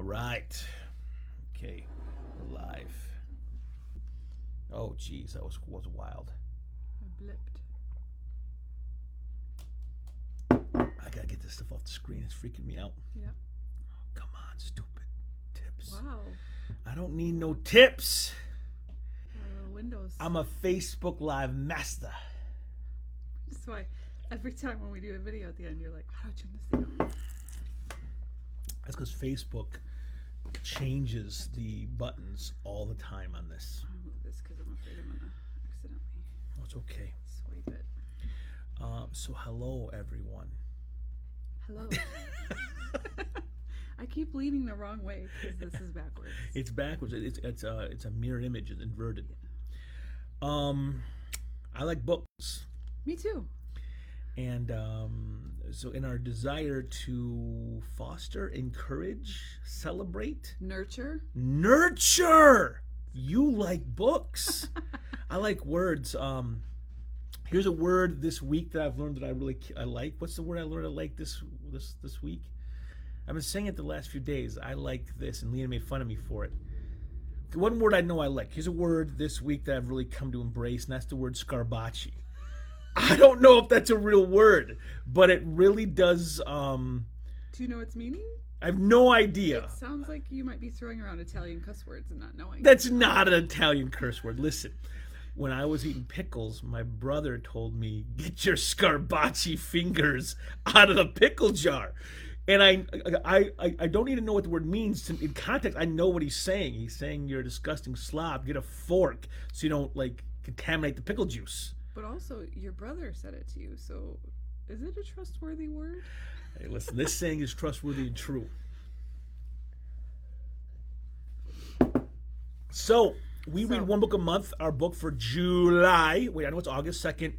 All right. Okay, we're live. Oh, geez, that was was wild. I blipped. I gotta get this stuff off the screen. It's freaking me out. Yeah. Oh, come on, stupid tips. Wow. I don't need no tips. Windows. I'm a Facebook Live master. That's why every time when we do a video at the end, you're like, how do you thing on? That's because Facebook changes the buttons all the time on this. I'll move this because I'm afraid I'm to accidentally Oh, it's okay. swipe it. Um, so, hello, everyone. Hello. I keep leaning the wrong way because this is backwards. It's backwards. It's it's a it's a mirror image. It's inverted. Um, I like books, Me too. and um, so in our desire to foster, encourage, celebrate, Nurture. nurture, you like books. I like words. Um, here's a word this week that I've learned that I really I like. What's the word I learned I like this this this week? I've been saying it the last few days. I like this, and Lena made fun of me for it. One word I know I like. Here's a word this week that I've really come to embrace, and that's the word scarbacci. I don't know if that's a real word, but it really does. Um, Do you know its meaning? I have no idea. It sounds like you might be throwing around Italian cuss words and not knowing. That's not an Italian curse word. Listen, when I was eating pickles, my brother told me, "Get your scarbacci fingers out of the pickle jar." And I, I, I, I don't even know what the word means in context. I know what he's saying. He's saying you're a disgusting slob. Get a fork so you don't like contaminate the pickle juice. But also, your brother said it to you, so is it a trustworthy word? Hey, listen, this saying is trustworthy and true. So we read one book a month. Our book for July. Wait, I know it's August second.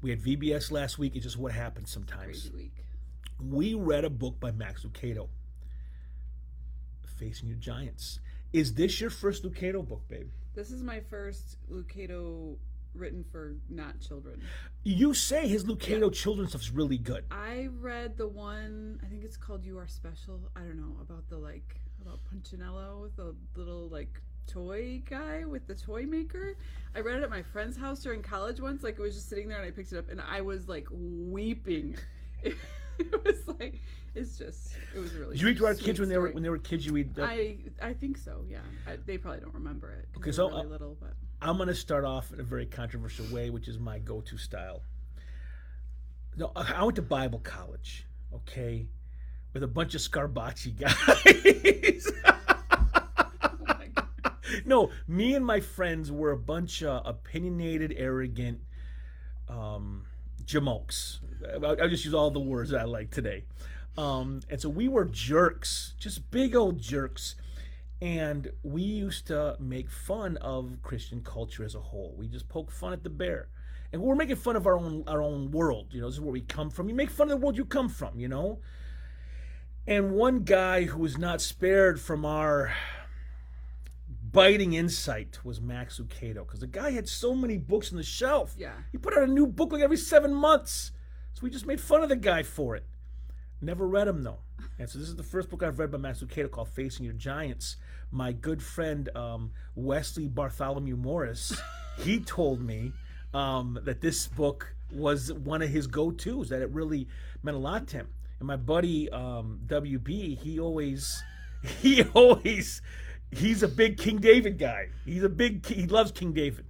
We had VBS last week. It's just what happens sometimes. Crazy week. We read a book by Max Lucado, Facing Your Giants. Is this your first Lucado book, babe? This is my first Lucado written for not children. You say his Lucado children's stuff is really good. I read the one, I think it's called You Are Special. I don't know, about the like, about Punchinello, with the little like toy guy with the toy maker. I read it at my friend's house during college once. Like, it was just sitting there and I picked it up and I was like weeping. It, was like, it's just, it was really Did you read to our kids when they were when they were kids? You read. that? I I think so. Yeah, I, they probably don't remember it. Okay, so, really uh, little, but I'm going to start off in a very controversial way, which is my go-to style. No, I went to Bible college, okay, with a bunch of Scarbacci guys. no, me and my friends were a bunch of opinionated, arrogant um, jamokes. I'll just use all the words I like today. Um, and so we were jerks, just big old jerks. And we used to make fun of Christian culture as a whole. We just poke fun at the bear. And we're making fun of our own our own world. You know, this is where we come from. You make fun of the world you come from, you know? And one guy who was not spared from our biting insight was Max Lucado because the guy had so many books on the shelf. yeah. He put out a new book like every seven months. So we just made fun of the guy for it. Never read him though. And so this is the first book I've read by Max Lucado called Facing Your Giants. My good friend um, Wesley Bartholomew Morris, he told me um, that this book was one of his go-tos, that it really meant a lot to him. And my buddy um, WB, he always, he always, he's a big King David guy. He's a big, he loves King David.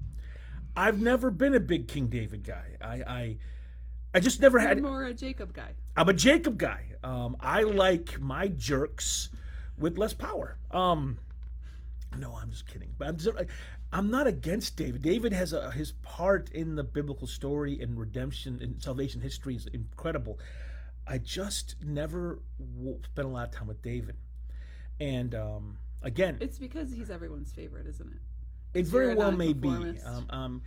I've never been a big King David guy. I, I, I just never You're had. more a Jacob guy. I'm a Jacob guy. Um, I like my jerks with less power. Um, no, I'm just kidding. But I'm, just, I'm not against David. David has a, his part in the biblical story and redemption and salvation history is incredible. I just never w- spent a lot of time with David. And um, again, It's because he's everyone's favorite, isn't it? it very well may be. Um, um,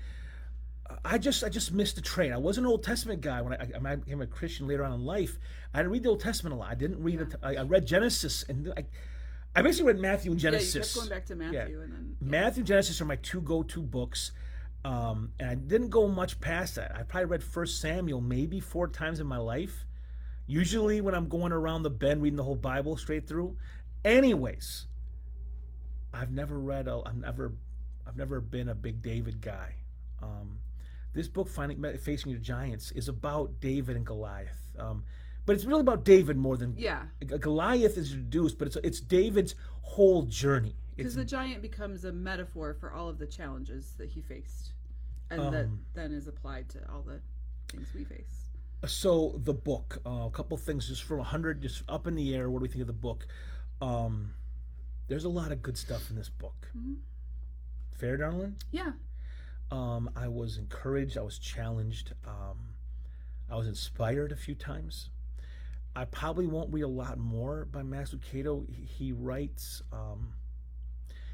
I just I just missed the train. I was an Old Testament guy when I, I became a Christian later on in life. I didn't read the Old Testament a lot. I didn't read it. I, I read Genesis and I, I basically read Matthew and Genesis. Yeah, you kept going back to Matthew, and then yeah. Matthew and Genesis are my two go-to books. Um, and I didn't go much past that. I probably read First Samuel maybe four times in my life. Usually when I'm going around the bend reading the whole Bible straight through. Anyways, I've never read. A, I've never, I've never been a big David guy. Um, this book, Finding Facing Your Giants, is about David and Goliath. Um, but it's really about David more than Yeah, Goliath is reduced, but it's it's David's whole journey. because the giant becomes a metaphor for all of the challenges that he faced, and that Um, then is applied to all the things we face. so the book. Uh, a couple things just from hundred, just up in the air. What do we think of the book? Um, there's a lot of good stuff in this book. Mhm. Fair, darling. Yeah, Um, I was encouraged. I was challenged. Um, I was inspired a few times. I probably won't read a lot more by Max Lucado. He, he writes. Um,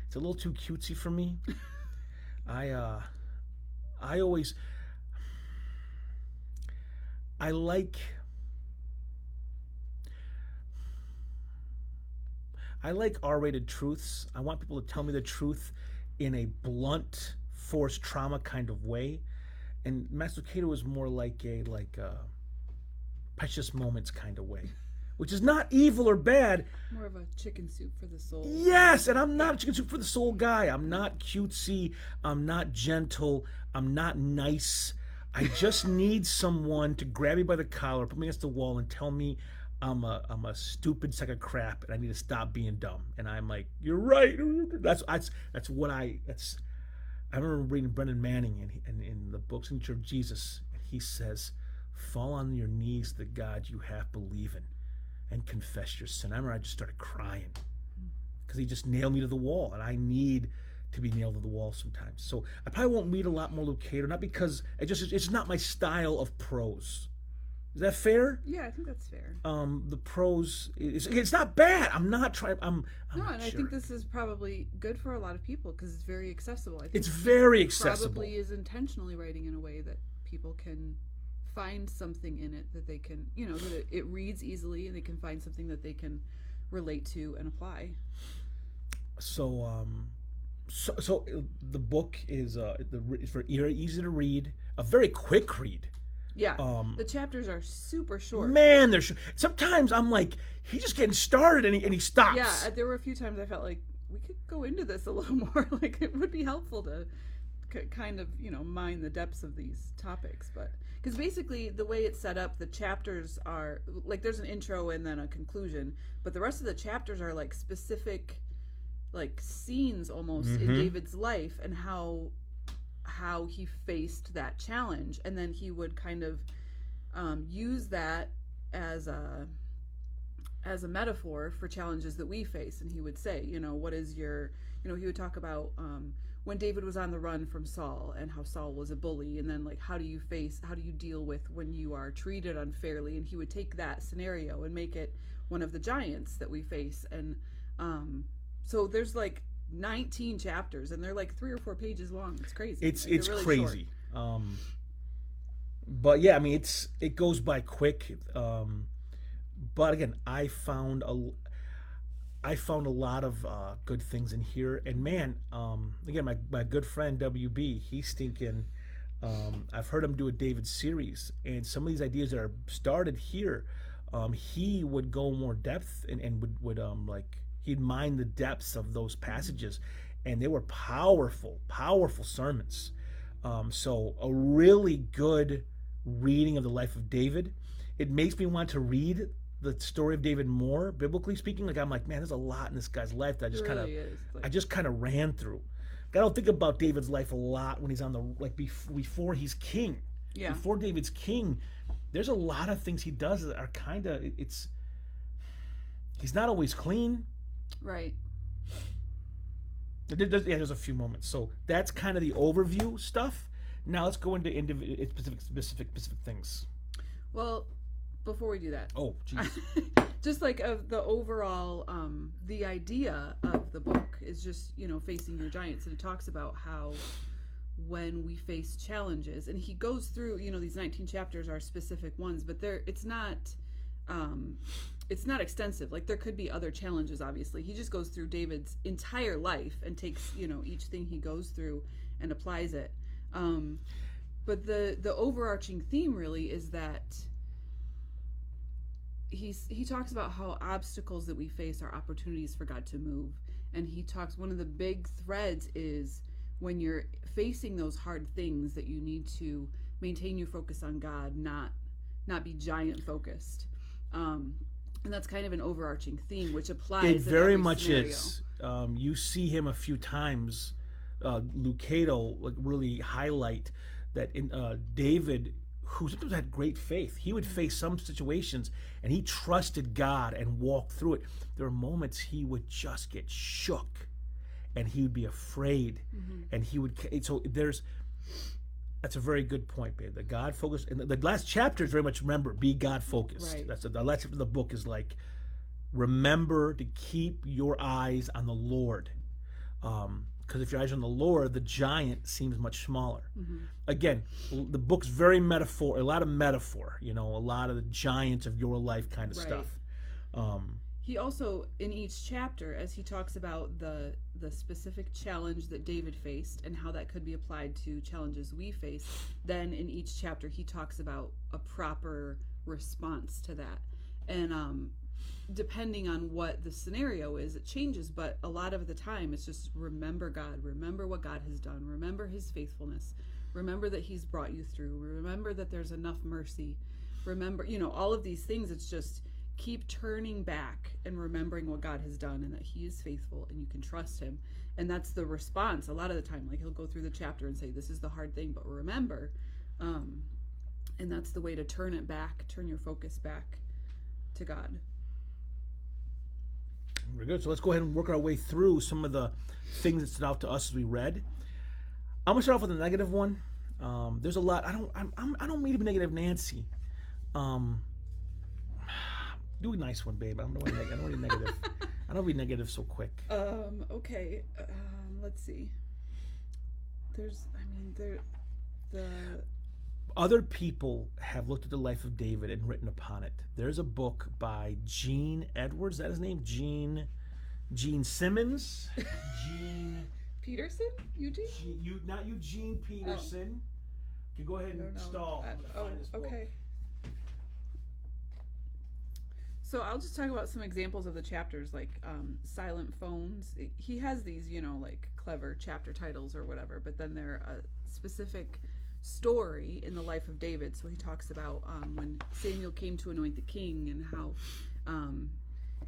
it's a little too cutesy for me. I uh, I always I like I like R-rated truths. I want people to tell me the truth in a blunt, forced trauma kind of way. And Max Lucado is more like a like a precious moments kind of way, which is not evil or bad. more of a chicken soup for the soul. Yes, and I'm not a chicken soup for the soul guy. I'm not cutesy. I'm not gentle. I'm not nice. I just need someone to grab me by the collar, put me against the wall, and tell me I'm a I'm a stupid sack of crap, and I need to stop being dumb. And I'm like, you're right. That's that's that's what I that's. I remember reading Brennan Manning in, in, in the book Signature of Jesus, and he says, "Fall on your knees to the God you have believe in, and confess your sin." I remember I just started crying hmm. because he just nailed me to the wall, and I need to be nailed to the wall sometimes. So I probably won't read a lot more Lucado, not because it just it's not my style of prose. Is that fair? Yeah, I think that's fair. Um, the prose is it's not bad. I'm not trying. I'm. I'm No, and I think this is probably good for a lot of people because it's very accessible. I think it's very accessible. Probably is intentionally writing in a way that people can find something in it that they can, you know, that it, it reads easily and they can find something that they can relate to and apply. so um so, so uh, the book is uh the it's very easy to read a very quick read Yeah, um the chapters are super short. man there's sometimes i'm like he's just getting started and he, and he stops Yeah, uh, there were a few times I felt like we could go into this a little more. like it would be helpful to k- kind of you know mine the depths of these topics, but because basically the way it's set up, the chapters are like there's an intro and then a conclusion, but the rest of the chapters are like specific, like scenes almost in Mhm. David's life and how how he faced that challenge, and then he would kind of um, use that as a as a metaphor for challenges that we face. And he would say you know what is your you know he would talk about um, when david was on the run from saul and how saul was a bully. And then like how do you face how do you deal with when you are treated unfairly? And he would take that scenario and make it one of the giants that we face. And um, so there's like 19 chapters and they're like three or four pages long. It's crazy. It's Like, it's really short. crazy um but yeah i mean it's it goes by quick. Um but again i found a i found a lot of uh good things in here. And man um again my, my good friend wb he's thinking um i've heard him do a david series and some of these ideas that are started here um he would go more depth and, and would would um like he'd mine the depths of those passages and they were powerful powerful sermons um, so a really good reading of the life of David. It makes me want to read the story of David more, biblically speaking. Like I'm like, man, there's a lot in this guy's life that I just kind of, like, I just kind of ran through. I don't think about David's life a lot when he's on the like bef- before he's king. yeah Before David's king, there's a lot of things he does that are kind of it's. He's not always clean. Right There- there's- yeah, there's a few moments. So that's kind of the overview stuff. Now let's go into individual specific specific specific things. well before we do that Oh, jeez. just like of the overall um the idea of the book is just you know facing your giants and it talks about how when we face challenges and he goes through you know these 19 chapters are specific ones but there it's not um it's not extensive like there could be other challenges obviously he just goes through david's entire life and takes you know each thing he goes through and applies it um but the the overarching theme really is that he's he talks about how obstacles that we face are opportunities for God to move. And he talks one of the big threads is when you're facing those hard things that you need to maintain your focus on God, not not be giant focused. Um, and that's kind of an overarching theme, which applies. It very much scenario. is. Um, you see him a few times. Uh, Lucado like really highlight that in uh, David, who sometimes had great faith, he would face some situations and he trusted God and walked through it. There were moments he would just get shook, and he would be afraid, and he would. So there's. That's a very good point, babe. The God focused, and the, the last chapter is very much remember, be God focused. Right. That's the, the last chapter of the book is like, remember to keep your eyes on the Lord. Because if your eyes are on the Lord, the giant seems much smaller. Again, the book's very metaphor, a lot of metaphor, you know, a lot of the giants of your life kind of Right. stuff. Um, He also, in each chapter, as he talks about the the specific challenge that David faced and how that could be applied to challenges we face, then in each chapter he talks about a proper response to that. And um, depending on what the scenario is, it changes. But a lot of the time, it's just remember God, remember what God has done, remember His faithfulness, remember that He's brought you through, remember that there's enough mercy, remember, you know, all of these things. It's just keep turning back and remembering what God has done and that He is faithful and you can trust Him. And that's the response a lot of the time. Like He'll go through the chapter and say, This is the hard thing, but remember. Um, and that's the way to turn it back, turn your focus back to God. Very good. So let's go ahead and work our way through some of the things that stood out to us as we read. I'm gonna start off with a negative one. Um, there's a lot. I don't. I'm, I'm, I don't mean to be negative, Nancy. Um, do a nice one, babe. I don't know. I don't want to be negative. I don't be negative so quick. Um, okay. Um, let's see. There's, I mean, there, the, Other people have looked at the life of David and written upon it. There's a book by Gene Edwards. Is that his name? Gene. Gene Simmons. Gene. Peterson? Eugene? Gene, you not Eugene Peterson. You go ahead and know. stall. I'm oh, find this book. okay. So I'll just talk about some examples of the chapters, like um, silent phones. He has these, you know, like clever chapter titles or whatever, but then they're a specific story in the life of David. So he talks about um, when Samuel came to anoint the king and how um,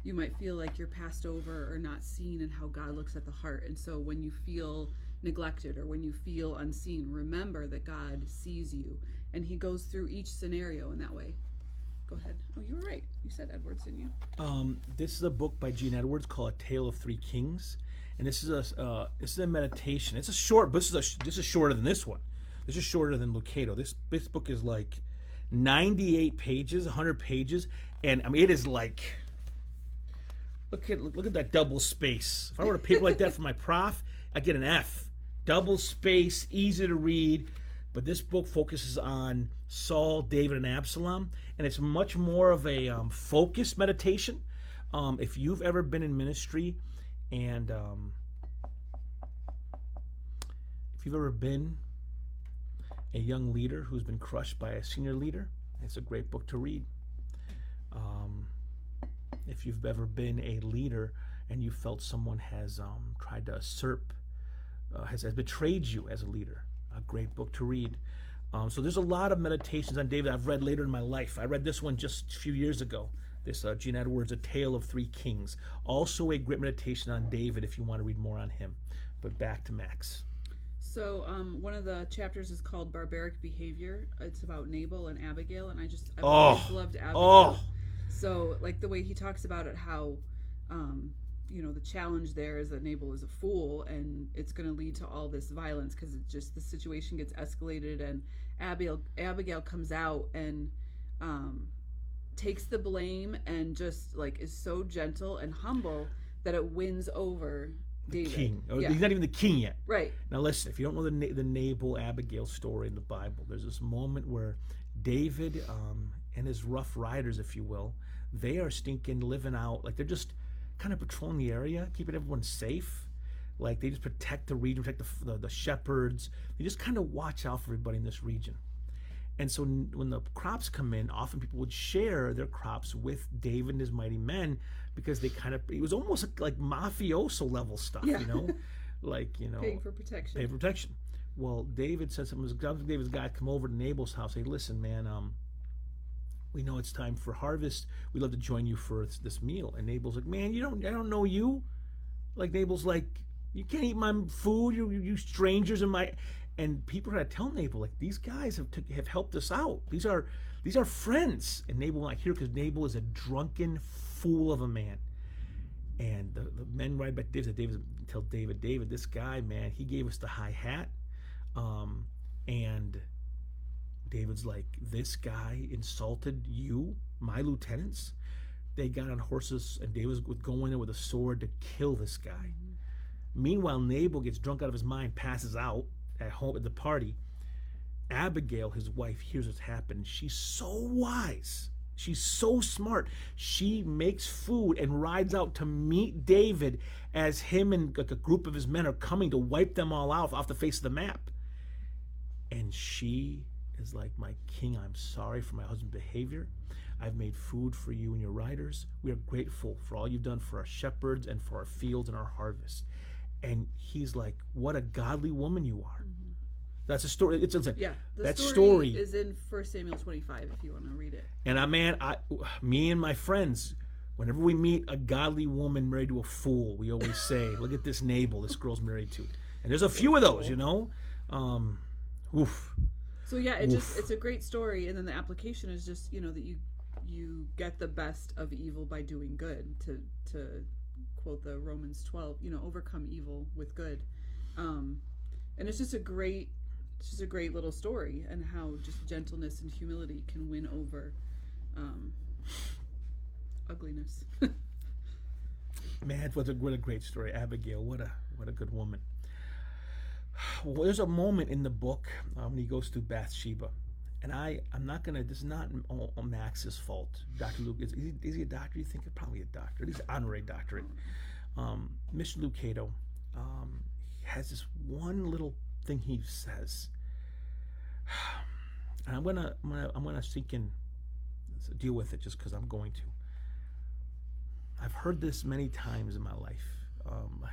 you might feel like you're passed over or not seen, and how God looks at the heart. And so when you feel neglected or when you feel unseen, remember that God sees you. And he goes through each scenario in that way. Go ahead. Oh, you were right. You said Edwards, didn't you? Um, this is a book by Gene Edwards called A Tale of Three Kings, and this is a uh, this is a meditation. It's a short, but this is a this is shorter than this one. This is shorter than Lucado. This this book is like ninety eight pages, hundred pages, and I mean it is like look at look at that double space. If I were to paper like that for my prof, I get an F. Double space, easy to read. But this book focuses on Saul, David, and Absalom, and it's much more of a um, focused meditation. Um, if you've ever been in ministry, and um, if you've ever been a young leader who's been crushed by a senior leader, it's a great book to read. Um, if you've ever been a leader and you felt someone has um, tried to usurp, uh, has, has betrayed you as a leader, a great book to read. Um, so there's a lot of meditations on David I've read later in my life. I read this one just a few years ago. This uh, Gene Edwards, A Tale of Three Kings. Also a great meditation on David if you want to read more on him. But back to Max. So um, one of the chapters is called Barbaric Behavior. It's about Nabal and Abigail, and I just I've Oh. always loved Abigail. Oh, So like the way he talks about it, how um, you know the challenge there is that Nabal is a fool, and it's going to lead to all this violence because it just the situation gets escalated, and Abigail Abigail comes out and um, takes the blame and just like is so gentle and humble that it wins over David. king. Oh, Yeah. He's not even the king yet. Right. Now listen, if you don't know the the Nabal Abigail story in the Bible, there's this moment where David um, and his rough riders, if you will, they are stinking living out like they're just kind of patrolling the area, keeping everyone safe. Like they just protect the region, protect the, the, the shepherds. They just kind of watch out for everybody in this region. And so when the crops come in, often people would share their crops with David and his mighty men because they kind of it was almost like, like mafioso level stuff, Yeah. you know, like you know Paying for protection. pay for protection. Well, David said something. Was David's guy come over to Nabal's house. Hey, listen, man. Um, we know it's time for harvest. We'd love to join you for this, meal. And Nabal's like, man, you don't, I don't know you. Like Nabal's like, you can't eat my food. You, you, strangers in my. And people are gonna tell Nabal like these guys have took, have helped us out. These are these are friends. And Nabal not here because Nabal is a drunken fool of a man. And the, the men ride back to David, David tell David, David, this guy, man, he gave us the high hat. Um, and David's like, this guy insulted you, my lieutenants. They got on horses, and David would go in there with a sword to kill this guy. Mm-hmm. Meanwhile, Nabal gets drunk out of his mind, passes out at home at the party. Abigail, his wife, hears what's happened. She's so wise. She's so smart. She makes food and rides out to meet David as him and like a group of his men are coming to wipe them all out off the face of the map. And she is like, My king, I'm sorry for my husband's behavior. I've made food for you and your riders. We are grateful for all you've done for our shepherds and for our fields and our harvest. And he's like, What a godly woman you are. That's a story. It's, a, Yeah, that story, story is in First Samuel 25 if you want to read it. And I, man, I, me and my friends, whenever we meet a godly woman married to a fool, we always say, "Look at this Nabal this girl's married to." And there's a few of those, you know. Um, oof. So yeah, it just it's a great story, and then the application is just you know that you you get the best of evil by doing good. To to quote the Romans 12, you know, overcome evil with good. Um, and it's just a great it's just a great little story and how just gentleness and humility can win over um, ugliness. Man, what a what a great story, Abigail. What a what a good woman. Well, there's a moment in the book um, when he goes to Bathsheba, and I I'm not gonna. This is not Max's fault. Doctor Luke is, is, he, is he a doctor? You think probably a doctor? He's an honorary doctorate. Um, Mr. Lucado um, has this one little thing he says, and I'm gonna I'm gonna I'm gonna seek in deal with it just because I'm going to. I've heard this many times in my life. Um,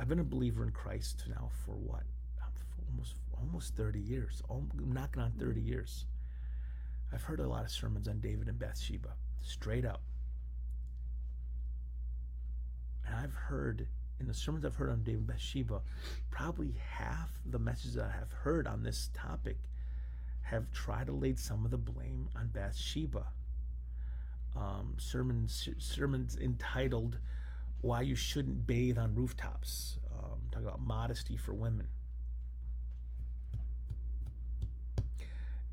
I've been a believer in Christ now for what? Um, for almost almost 30 years. Al- knocking on 30 years. I've heard a lot of sermons on David and Bathsheba, straight up. And I've heard in the sermons I've heard on David and Bathsheba, probably half the messages I have heard on this topic have tried to lay some of the blame on Bathsheba um, sermons sermons entitled "Why You Shouldn't Bathe on Rooftops." Um, talking about modesty for women.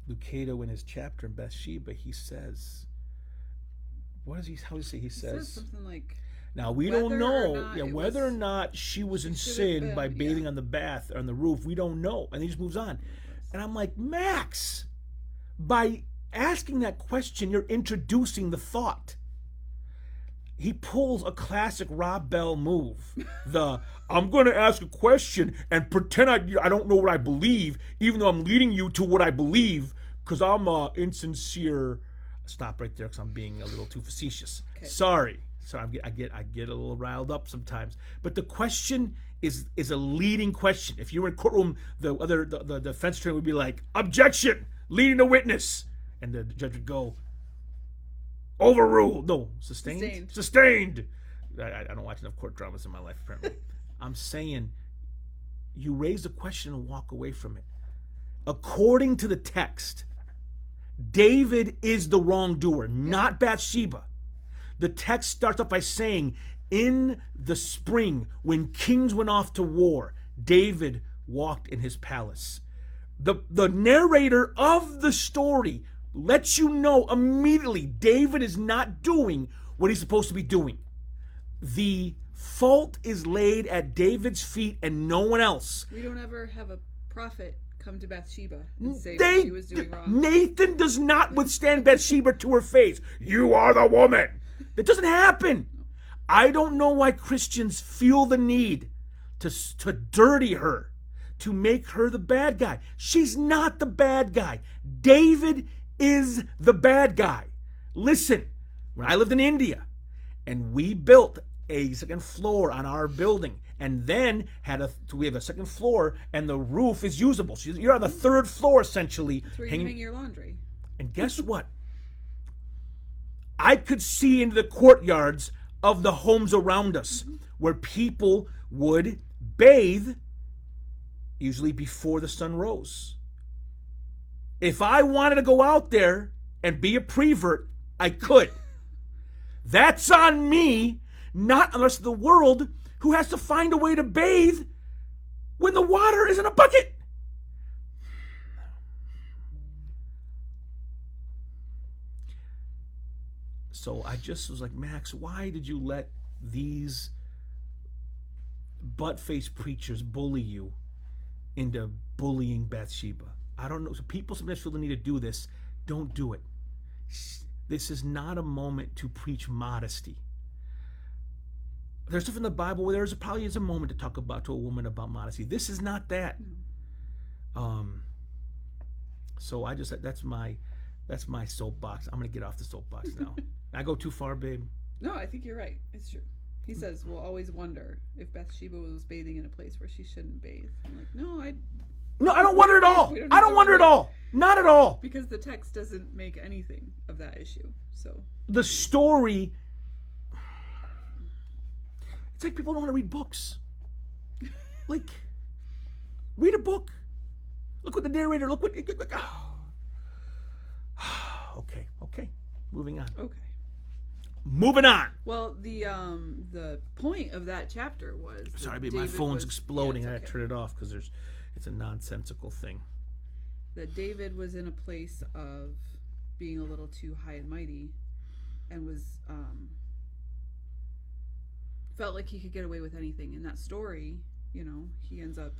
Lucado, in his chapter in Bathsheba, he says, "What does he? How does he say? He says says, something like now we don't know, not yeah, whether or not she was in sin been, by yeah. bathing on the bath on the roof. We don't know, and he just moves on. And I'm like, Max, by asking that question, you're introducing the thought. He pulls a classic Rob Bell move. The I'm going to ask a question and pretend I, I don't know what I believe, even though I'm leading you to what I believe, because I'm uh, insincere. Stop right there, because I'm being a little too facetious. Sorry, so I get I get I get a little riled up sometimes. But the question is is a leading question. If you were in courtroom, the other the, the defense attorney would be like, "Objection, leading the witness," and the judge would go, "Overruled." No, sustained. Sustained. Sustained. I, I don't watch enough court dramas in my life. Apparently, I'm saying you raise the question and walk away from it. According to the text, David is the wrongdoer, not Bathsheba. The text starts off by saying, In the spring, when kings went off to war, David walked in his palace. The, the narrator of the story lets you know immediately David is not doing what he's supposed to be doing. The fault is laid at David's feet and no one else. we don't ever have a prophet come to Bathsheba and say They- what she was doing wrong. Nathan does not withstand Bathsheba to her face. You are the woman. That doesn't happen. I don't know why Christians feel the need to, to dirty her, to make her the bad guy. She's not the bad guy. David is the bad guy. Listen, when I lived in India and we built a second floor on our building and then had a we have a second floor and the roof is usable. So you're on the third floor essentially. That's where you hanging- hang your laundry. and guess what? I could see into the courtyards of the homes around us mm-hmm. where people would bathe, usually before the sun rose. If I wanted to go out there and be a prevert, I could. That's on me, not unless the world who has to find a way to bathe when the water is in a bucket. So I just was like, Max, why did you let these butt faced preachers bully you into bullying Bathsheba? I don't know. So people sometimes feel the need to do this. Don't do it. This is not a moment to preach modesty. There's stuff in the Bible where there's probably is a moment to talk about to a woman about modesty. This is not that. Um. So I just that's my that's my soapbox. I'm gonna get off the soapbox now. I go too far, babe. No, I think you're right. It's true. He says we'll always wonder if Bathsheba was bathing in a place where she shouldn't bathe. I'm like, no, I No, I don't wonder at all. We don't I don't wonder at all. Not at all. because the text doesn't make anything of that issue. So The story. It's like people don't want to read books. Like, read a book. Look what the narrator. Look what. okay. Okay. Moving on. okay. Moving on. Well, the um the point of that chapter was Sorry. My David phone's was- exploding. yeah, I it's had to okay. turn it off because there's. It's a nonsensical thing. that David was in a place of being a little too high and mighty and was um felt like he could get away with anything in that story you know he ends up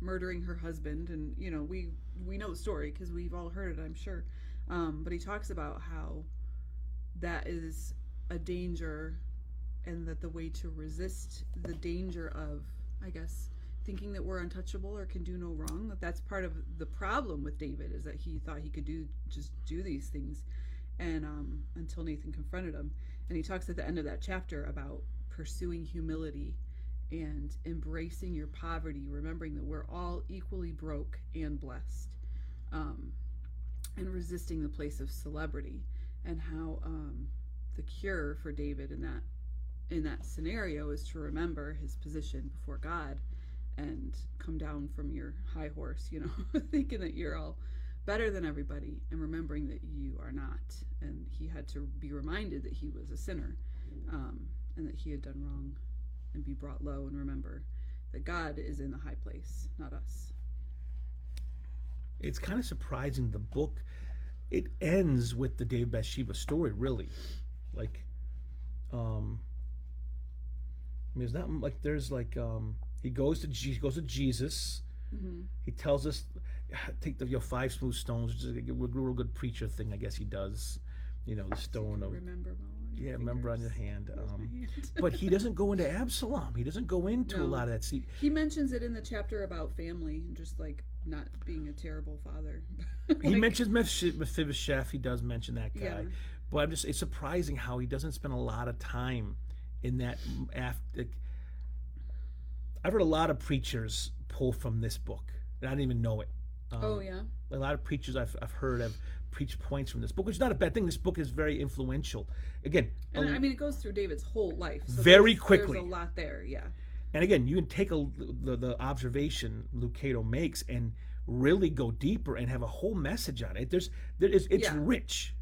murdering her husband and you know we we know the story because we've all heard it i'm sure um, but he talks about how that is a danger and that the way to resist the danger of i guess thinking that we're untouchable or can do no wrong that that's part of the problem with david is that he thought he could do just do these things. And um, until nathan confronted him. And he talks at the end of that chapter about pursuing humility and embracing your poverty remembering that we're all equally broke and blessed um, and resisting the place of celebrity. And how um, the cure for david in that in that scenario is to remember his position before god and come down from your high horse, you know, thinking that you're all better than everybody and remembering that you are not. And he had to be reminded that he was a sinner um, and that he had done wrong and be brought low and remember that God is in the high place, not us. it's kind of surprising the book it ends with the David Bathsheba story really like um I mean it's not like there's like um he goes to Je- he goes to Jesus Mm-hmm. he tells us take the your five smooth stones which is a real, good preacher thing I guess he does you know the stone of Remember, Mo, on your yeah remember on your hand um hand? but he doesn't go into Absalom he doesn't go into a lot of that see he mentions it in the chapter about family and just like not being a terrible father. he mentions Meph- Mephibosheth he does mention that guy Yeah. But I'm just it's surprising how he doesn't spend a lot of time in that after. I've heard a lot of preachers pull from this book, and I didn't even know it. Um, Oh yeah. a lot of preachers I've, I've heard have preached points from this book, which is not a bad thing. This book is very influential. Again, And a- I mean, it goes through David's whole life. So Very there's- quickly. There's a lot there, yeah. and again, you can take a, the, the observation Lucado makes and really go deeper and have a whole message on it. There's there is it's Yeah. rich,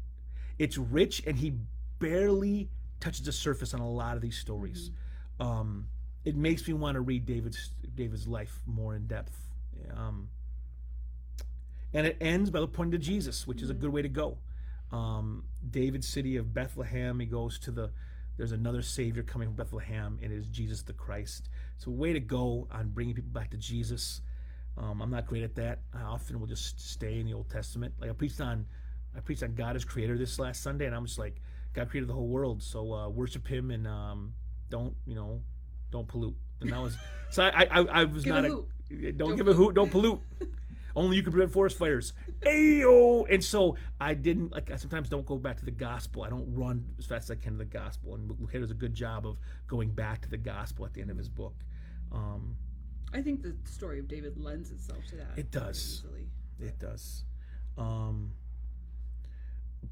it's rich, and he barely touches the surface on a lot of these stories. Um, it makes me want to read David's David's life more in depth. Um, and it ends by pointing to Jesus, which is a good way to go. Um, David's city of Bethlehem. He goes to the. There's another Savior coming from Bethlehem, and it is Jesus the Christ. So, way to go on bringing people back to Jesus. Um, I'm not great at that. I often will just stay in the Old Testament. Like I preached on, I preached on God as Creator this last Sunday, and I'm just like, God created the whole world, so uh, worship Him and um, don't you know, don't pollute. And that was so I I, I was Give not a a. Don't, Don't give a hoot. Don't pollute. Only you can prevent forest fires. Ayo! And so I didn't like. I sometimes don't go back to the gospel. I don't run as fast as I can to the gospel. And Lucado does a good job of going back to the gospel at the end of his book. Um, I think the story of David lends itself to that. It does. easily. It does. Um,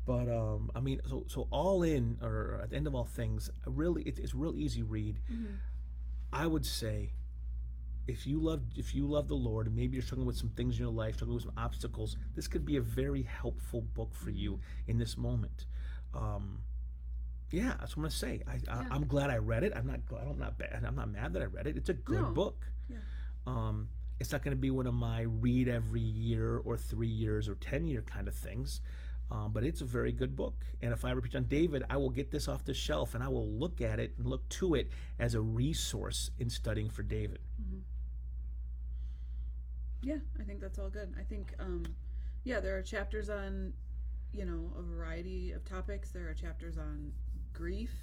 but um, I mean, so so all in, or at the end of all things, really, it, it's real easy read. Mhm. I would say, if you love if you love the Lord, maybe you're struggling with some things in your life, struggling with some obstacles, this could be a very helpful book for you in this moment. Um, yeah, that's what I'm gonna say. I, I Yeah. I'm glad I read it. I'm not glad. I'm not bad. I'm not mad that I read it. It's a good No. book. Yeah. Um, it's not going to be one of my read every year or three years or ten year kind of things, um, but it's a very good book. And if I ever preach on David, I will get this off the shelf and I will look at it and look to it as a resource in studying for David. Yeah, I think that's all good. I think, um, yeah, there are chapters on, you know, a variety of topics. There are chapters on grief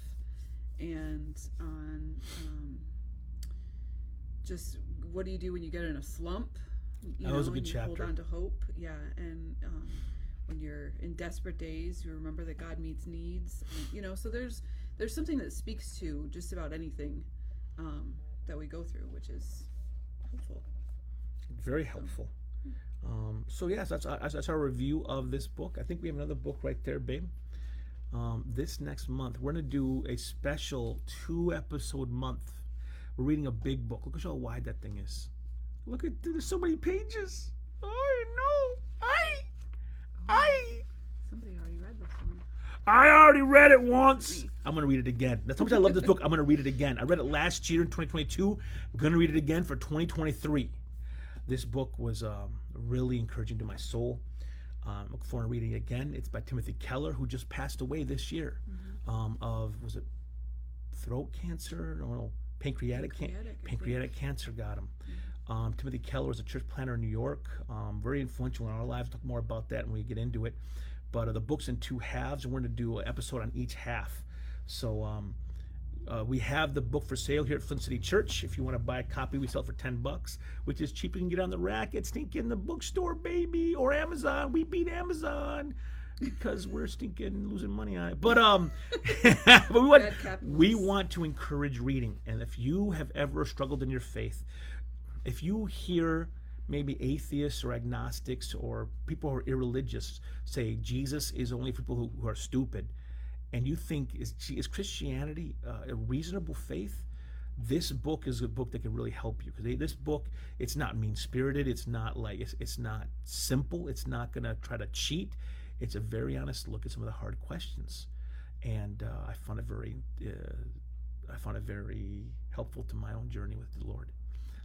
and on um, just what do you do when you get in a slump. You That was a know, good you Hold on to hope. Yeah, and um, when you're in desperate days, you remember that God meets needs. You know, so there's there's something that speaks to just about anything um, that we go through, which is helpful. Very helpful. Um, so yes, that's our, that's our review of this book. I think we have another book right there, babe. Um, this next month, we're gonna do a special two episode month. We're reading a big book. Look at how wide that thing is. Look at there's so many pages. I. I I Somebody already read this one. I already read it once. I'm gonna read it again. That's how much I love this book. I'm gonna read it again. I read it last year in 2022. I'm gonna read it again for 2023. This book was um, really encouraging to my soul. Um, look forward to reading it again. It's by Timothy Keller, who just passed away this year um, of was it throat cancer? No, no, pancreatic cancer. Pancreatic, I Pancreatic cancer got him. Um, Timothy Keller is a church planter in New York, um, very influential in our lives. Talk more about that when we get into it. But uh, the book's in two halves, and we're going to do an episode on each half. So um, uh, we have the book for sale here at Flint City Church. If you want to buy a copy, we sell it for ten bucks, which is cheap. You can get on the rack at Stinkin' the Bookstore, baby, or Amazon. We beat Amazon because we're stinking losing money on it. But um, but we want we want to encourage reading, and if you have ever struggled in your faith, if you hear maybe atheists or agnostics or people who are irreligious say Jesus is only for people who, who are stupid, and you think is is Christianity uh, a reasonable faith? This book is a book that can really help you because this book it's not mean spirited. It's not like it's it's not simple. It's not gonna try to cheat. It's a very honest look at some of the hard questions, and uh, I found it very uh, I found it very helpful to my own journey with the Lord.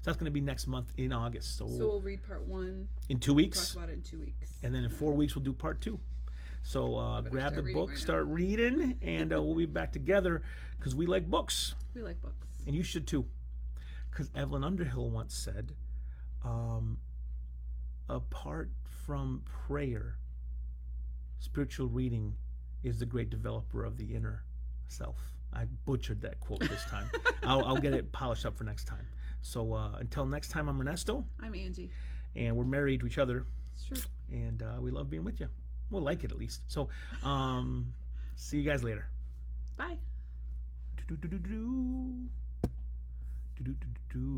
So that's going to be next month in August. So, So we'll read part one. in two Talk weeks, about it in two weeks. and then in four weeks we'll do part two. So uh, grab the reading book, right now. start reading, and uh, we'll be back together because we like books, We like books. and you should too. Because Evelyn Underhill once said, um, apart from prayer, spiritual reading is the great developer of the inner self. I butchered that quote this time. I'll, I'll get it polished up for next time. So uh, until next time, I'm Ernesto, I'm Angie. and we're married to each other, It's true. and uh, we love being with you. We'll like it at least. So, um, see you guys later. Bye. Do-do-do-do-do. Do-do-do-do-do.